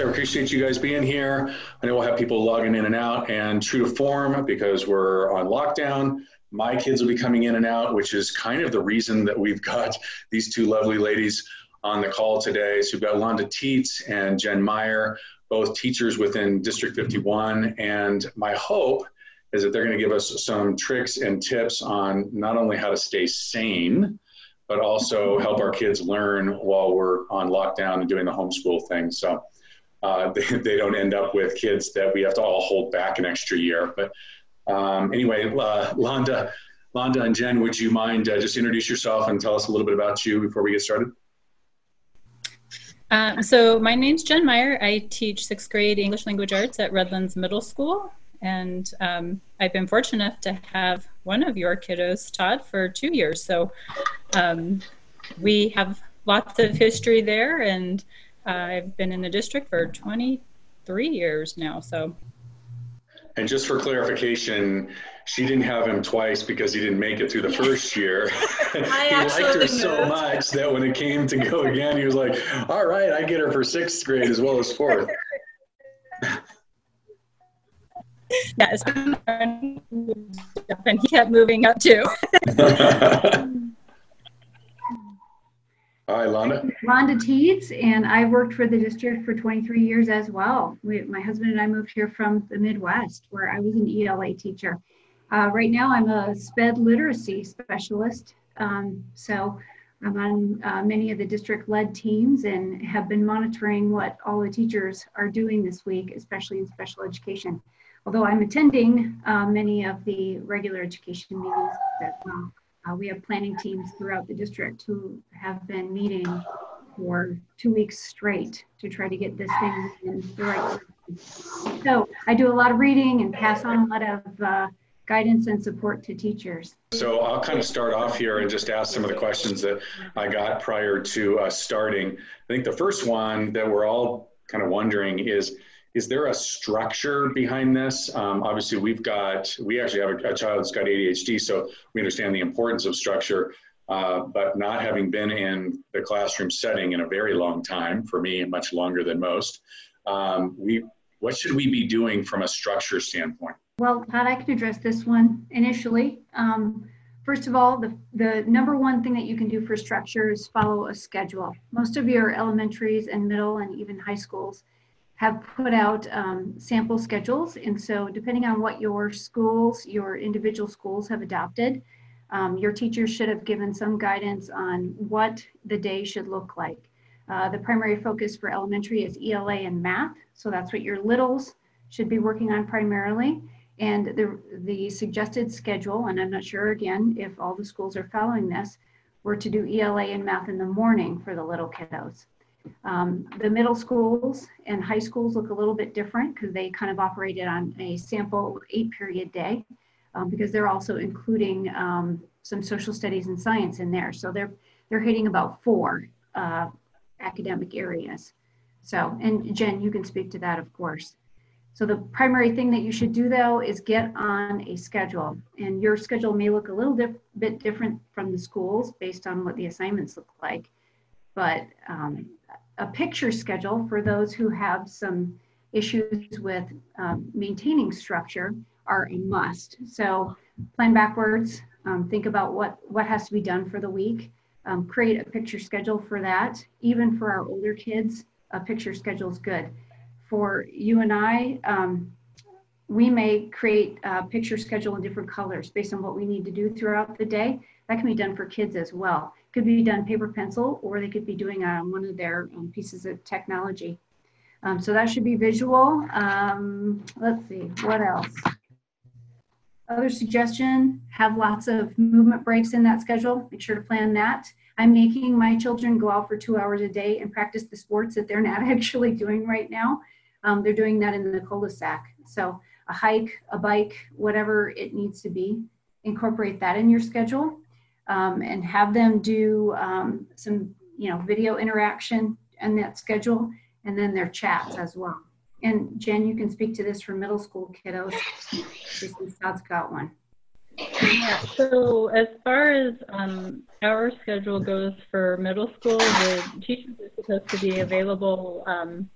I appreciate you guys being here. I know we'll have people logging in and out, and true to form, because we're on lockdown, my kids will be coming in and out, which is kind of the reason that we've got these two lovely ladies on the call today. So we've got Londa Taets and Jen Meyer, both teachers within District 51. And my hope is that they're going to give us some tricks and tips on not only how to stay sane, but also help our kids learn while we're on lockdown and doing the homeschool thing. So uh, they, they don't end up with kids that we have to all hold back an extra year. But um, anyway, uh, Londa, Londa and Jen, would you mind uh, just introduce yourself and tell us a little bit about you before we get started? Uh, so my name's Jen Meyer. I teach sixth grade English language arts at Redlands Middle School. And um, I've been fortunate enough to have one of your kiddos, Todd, for two years. So um, we have lots of history there, and I've been in the district for 23 years now. So, and just for clarification, she didn't have him twice because he didn't make it through the first year. he liked her so much that when it came to go again, he was like, "All right, I get her for sixth grade as well as fourth. yes, and he kept moving up too. Hi, Londa. Londa Taets, and I've worked for the district for 23 years as well. We, my husband and I moved here from the Midwest, where I was an ELA teacher. Uh, right now, I'm a SPED literacy specialist. Um, so I'm on uh, many of the district led teams and have been monitoring what all the teachers are doing this week, especially in special education although I'm attending uh, many of the regular education meetings that uh, we have planning teams throughout the district who have been meeting for two weeks straight to try to get this thing in the right direction. So I do a lot of reading and pass on a lot of uh, guidance and support to teachers. So I'll kind of start off here and just ask some of the questions that I got prior to uh, starting. I think the first one that we're all kind of wondering is, is there a structure behind this? Um, obviously, we've got, we actually have a, a, child that's got ADHD, so we understand the importance of structure. Uh, but not having been in the classroom setting in a very long time, for me, much longer than most, um, we, what should we be doing from a structure standpoint? Well, Todd, I can address this one initially. Um, first of all, the, the number one thing that you can do for structure is follow a schedule. Most of your elementaries and middle and even high schools have put out um, sample schedules. And so, depending on what your schools, your individual schools have adopted, um, your teachers should have given some guidance on what the day should look like. Uh, the primary focus for elementary is ELA and math. So, that's what your littles should be working on primarily. And the, the suggested schedule, and I'm not sure again if all the schools are following this, were to do ELA and math in the morning for the little kiddos. Um, the middle schools and high schools look a little bit different because they kind of operated on a sample eight period day um, because they're also including um, some social studies and science in there. So they're, they're hitting about four uh, academic areas. So, and Jen, you can speak to that, of course. So the primary thing that you should do though is get on a schedule and your schedule may look a little bit different from the schools based on what the assignments look like. But um, a picture schedule for those who have some issues with um, maintaining structure are a must. So plan backwards, um, think about what, what has to be done for the week, um, create a picture schedule for that. Even for our older kids, a picture schedule is good. For you and I, um, we may create a picture schedule in different colors based on what we need to do throughout the day. That can be done for kids as well could be done paper pencil or they could be doing um, one of their um, pieces of technology. Um, so that should be visual. Um, let's see, what else? Other suggestion, have lots of movement breaks in that schedule. Make sure to plan that. I'm making my children go out for two hours a day and practice the sports that they're not actually doing right now. Um, they're doing that in the cul-de-sac. So a hike, a bike, whatever it needs to be, incorporate that in your schedule um, and have them do um, some, you know, video interaction and that schedule, and then their chats as well. And Jen, you can speak to this for middle school kiddos. Todd's got one. Yeah, so as far as um, our schedule goes for middle school, the teachers are supposed to be available um,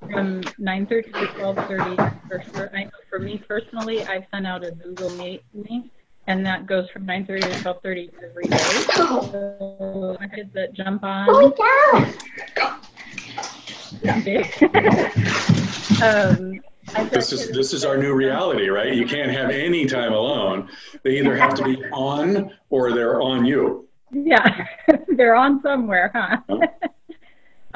from 9.30 to 12.30 for sure. I, for me personally, I sent out a Google Meet link and that goes from 9.30 to 12.30 every day. So kids that jump on. Oh, um, this is this is our new reality, right? You can't have any time alone. They either have to be on or they're on you. Yeah, they're on somewhere, huh?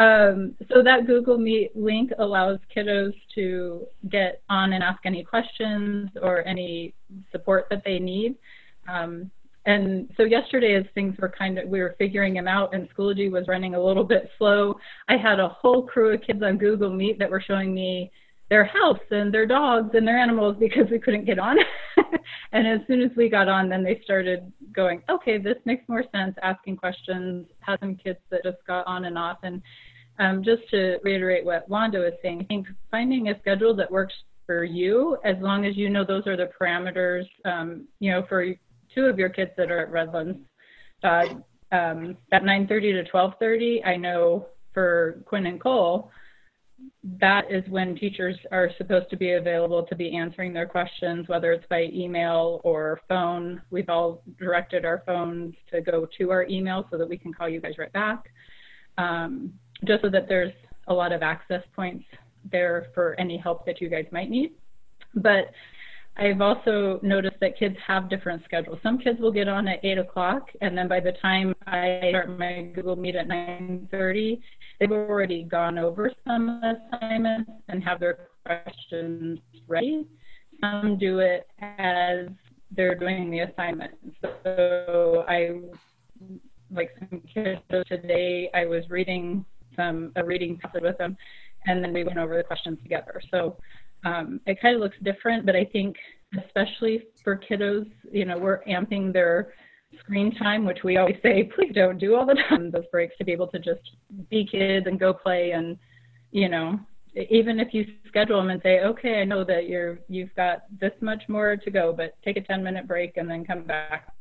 Um, so that Google Meet link allows kiddos to get on and ask any questions or any support that they need. Um, and so yesterday, as things were kind of, we were figuring them out and Schoology was running a little bit slow, I had a whole crew of kids on Google Meet that were showing me their house and their dogs and their animals because we couldn't get on. and as soon as we got on, then they started going, okay, this makes more sense, asking questions, had some kids that just got on and off. And um, just to reiterate what Londa was saying, I think finding a schedule that works for you, as long as you know those are the parameters, um, you know, for two of your kids that are at Redlands, uh, um, at 9.30 to 12.30, I know for Quinn and Cole, that is when teachers are supposed to be available to be answering their questions, whether it's by email or phone. We've all directed our phones to go to our email so that we can call you guys right back, um, just so that there's a lot of access points there for any help that you guys might need. But I've also noticed that kids have different schedules. Some kids will get on at 8 o'clock, and then by the time I start my Google Meet at 9.30, they've already gone over some assignments and have their questions ready. Some do it as they're doing the assignment. So I, like some kids today, I was reading some, a reading passage with them, and then we went over the questions together. So um, it kind of looks different, but I think especially for kiddos, you know, we're amping their screen time, which we always say, please don't do all the time, those breaks to be able to just be kids and go play. And, you know, even if you schedule them and say, okay, I know that you're, you've got this much more to go, but take a 10 minute break and then come back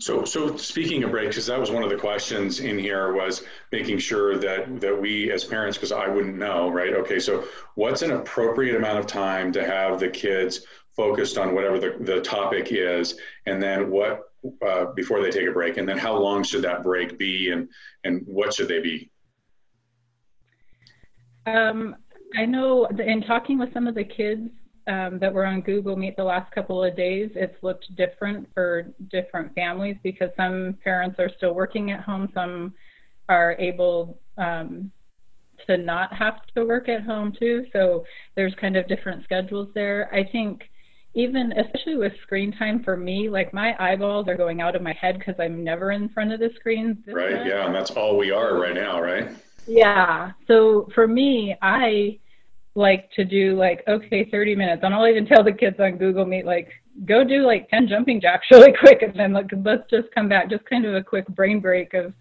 so, so speaking of breaks, because that was one of the questions in here was making sure that that we as parents, because I wouldn't know, right? Okay, so what's an appropriate amount of time to have the kids focused on whatever the, the topic is, and then what uh, before they take a break, and then how long should that break be, and and what should they be? Um, I know in talking with some of the kids, um, that were on Google Meet the last couple of days, it's looked different for different families because some parents are still working at home, some are able um, to not have to work at home too. So there's kind of different schedules there. I think even especially with screen time for me, like my eyeballs are going out of my head because I'm never in front of the screen. Right. Yeah, and that's all we are right now, right? Yeah. So for me, I like to do like okay 30 minutes. And i'll even tell the kids on google meet like go do like 10 jumping jacks really quick and then like let's just come back. Just kind of a quick brain break of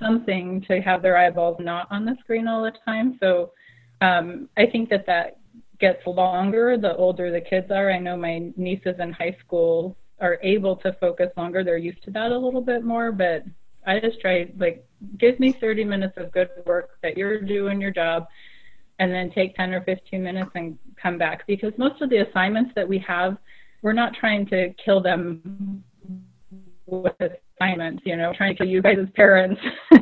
something to have their eyeballs not on the screen all the time. So um, i think that that gets longer the older the kids are. I know my nieces in high school are able to focus longer. They're used to that a little bit more but i just try like give me 30 minutes of good work that you're doing your job and then take 10 or 15 minutes and come back. Because most of the assignments that we have we're not trying to kill them with assignments you know trying to kill you guys as parents.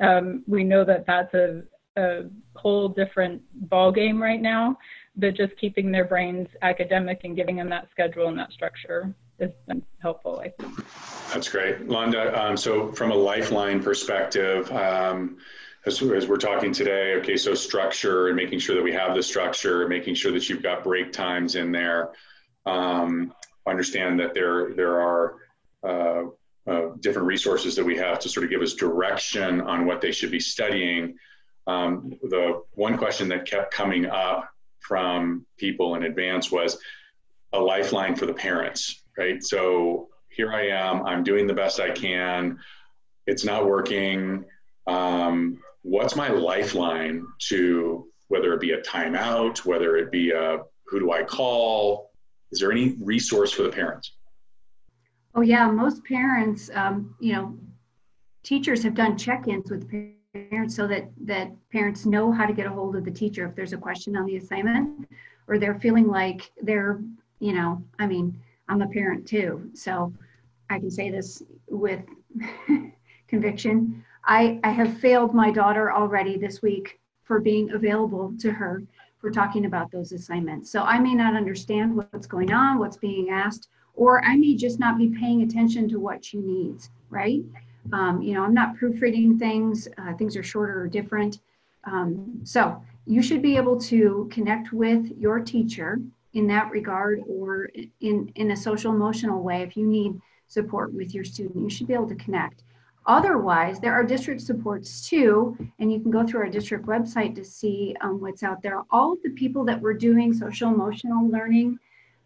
Um, we know that that's a, a whole different ball game right now but just keeping their brains academic and giving them that schedule and that structure has been helpful i think. That's great. Londa um, so from a lifeline perspective um, as, as we're talking today, okay, so structure and making sure that we have the structure, making sure that you've got break times in there. Um, understand that there there are uh, uh, different resources that we have to sort of give us direction on what they should be studying. Um, the one question that kept coming up from people in advance was a lifeline for the parents, right? So here I am, I'm doing the best I can. It's not working. Um, what's my lifeline to whether it be a timeout, whether it be a who do I call? Is there any resource for the parents? Oh yeah, most parents, um, you know, teachers have done check-ins with parents so that that parents know how to get a hold of the teacher if there's a question on the assignment or they're feeling like they're you know i mean i'm a parent too so i can say this with conviction I, I have failed my daughter already this week for being available to her for talking about those assignments. So I may not understand what's going on, what's being asked, or I may just not be paying attention to what she needs, right? Um, you know, I'm not proofreading things, uh, things are shorter or different. Um, so you should be able to connect with your teacher in that regard or in, in a social emotional way if you need support with your student. You should be able to connect. Otherwise, there are district supports too, and you can go through our district website to see um, what's out there. All of the people that we're doing social emotional learning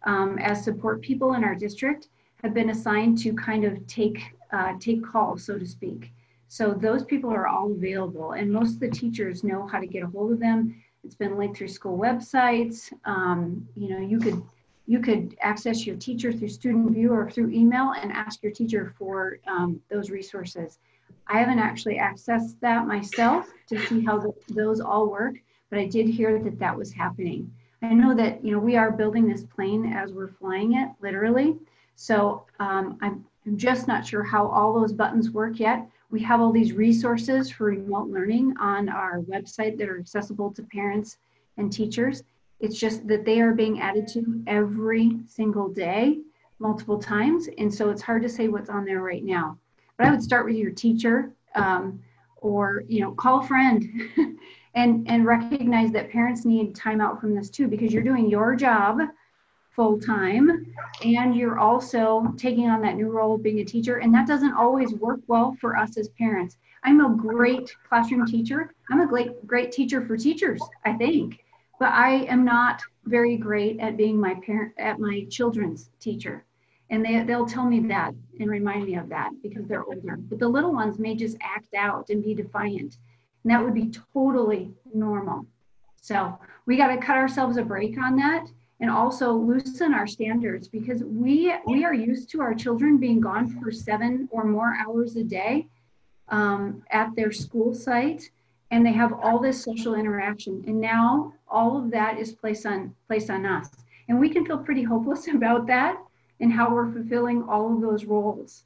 um, as support people in our district have been assigned to kind of take uh, take calls, so to speak. So those people are all available, and most of the teachers know how to get a hold of them. It's been linked through school websites. Um, you know, you could you could access your teacher through Student View or through email and ask your teacher for um, those resources. I haven't actually accessed that myself to see how those all work, but I did hear that that was happening. I know that you know we are building this plane as we're flying it, literally. So um, I'm, I'm just not sure how all those buttons work yet. We have all these resources for remote learning on our website that are accessible to parents and teachers. It's just that they are being added to every single day, multiple times. And so it's hard to say what's on there right now. But I would start with your teacher um, or, you know, call a friend and, and recognize that parents need time out from this too, because you're doing your job full time and you're also taking on that new role of being a teacher. And that doesn't always work well for us as parents. I'm a great classroom teacher. I'm a great, great teacher for teachers, I think but I am not very great at being my parent at my children's teacher. And they, they'll tell me that and remind me of that because they're older. But the little ones may just act out and be defiant. And that would be totally normal. So we got to cut ourselves a break on that and also loosen our standards because we we are used to our children being gone for seven or more hours a day um, at their school site and they have all this social interaction. And now all of that is placed on placed on us. And we can feel pretty hopeless about that and how we're fulfilling all of those roles.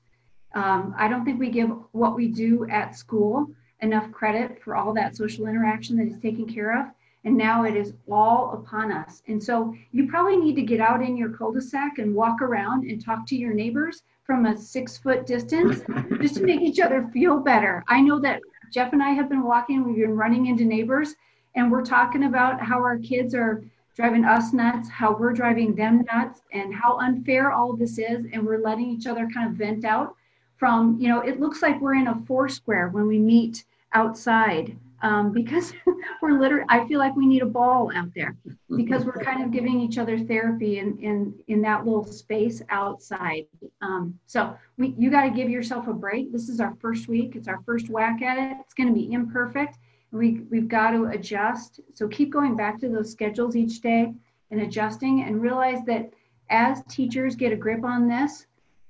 Um, i don't think we give what we do at school enough credit for all that social interaction that is taken care of. And now it is all upon us. And so you probably need to get out in your cul-de-sac and walk around and talk to your neighbors from a six foot distance just to make each other feel better. I know that Jeff and I have been walking, we've been running into neighbors, and we're talking about how our kids are driving us nuts, how we're driving them nuts, and how unfair all this is. And we're letting each other kind of vent out from, you know, it looks like we're in a four square when we meet outside um, because we're literally, I feel like we need a ball out there because we're kind of giving each other therapy in, in, in that little space outside. Um, so we, you got to give yourself a break. This is our first week. It's our first whack at it. It's going to be imperfect. We, we've got to adjust. So keep going back to those schedules each day and adjusting and realize that as teachers get a grip on this,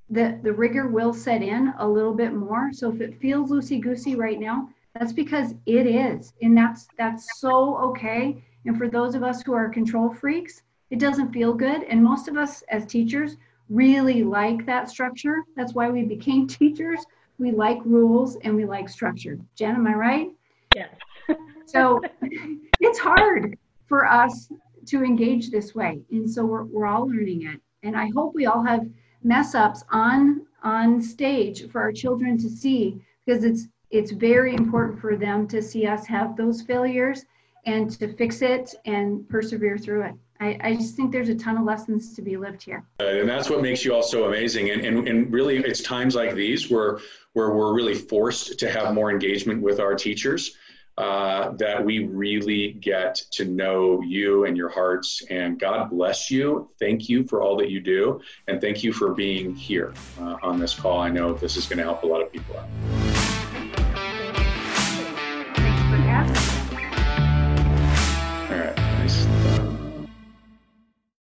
the, the rigor will set in a little bit more. So if it feels loosey goosey right now, that's because it is. And that's that's so okay. And for those of us who are control freaks, it doesn't feel good. And most of us as teachers really like that structure. That's why we became teachers. We like rules and we like structure. Jen, am I right? Yeah. so it's hard for us to engage this way. And so we're, we're all learning it. And I hope we all have mess ups on on stage for our children to see because it's it's very important for them to see us have those failures and to fix it and persevere through it. I, I just think there's a ton of lessons to be lived here. Uh, and that's what makes you all so amazing. And, and, and really, it's times like these where, where we're really forced to have more engagement with our teachers. Uh, that we really get to know you and your hearts. And God bless you. Thank you for all that you do. And thank you for being here uh, on this call. I know this is going to help a lot of people out.